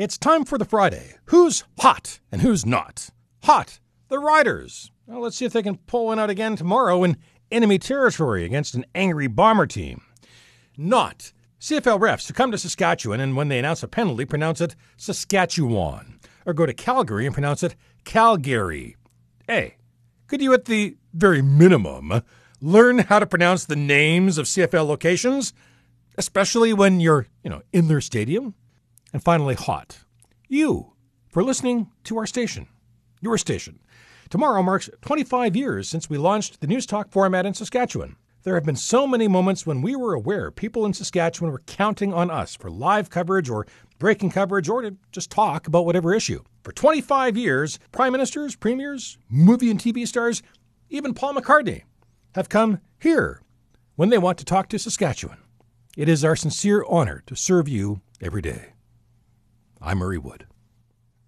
It's time for the Friday. Who's hot and who's not? Hot, the Riders. Well, let's see if they can pull one out again tomorrow in enemy territory against an angry bomber team. Not. CFL refs who come to Saskatchewan and when they announce a penalty, pronounce it Saskatchewan. Or go to Calgary and pronounce it Calgary. Hey, could you at the very minimum learn how to pronounce the names of CFL locations? Especially when you're, you know, in their stadium? And finally, hot. You for listening to our station, your station. Tomorrow marks 25 years since we launched the News Talk format in Saskatchewan. There have been so many moments when we were aware people in Saskatchewan were counting on us for live coverage or breaking coverage or to just talk about whatever issue. For 25 years, prime ministers, premiers, movie and TV stars, even Paul McCartney have come here when they want to talk to Saskatchewan. It is our sincere honor to serve you every day. I'm Murray Wood.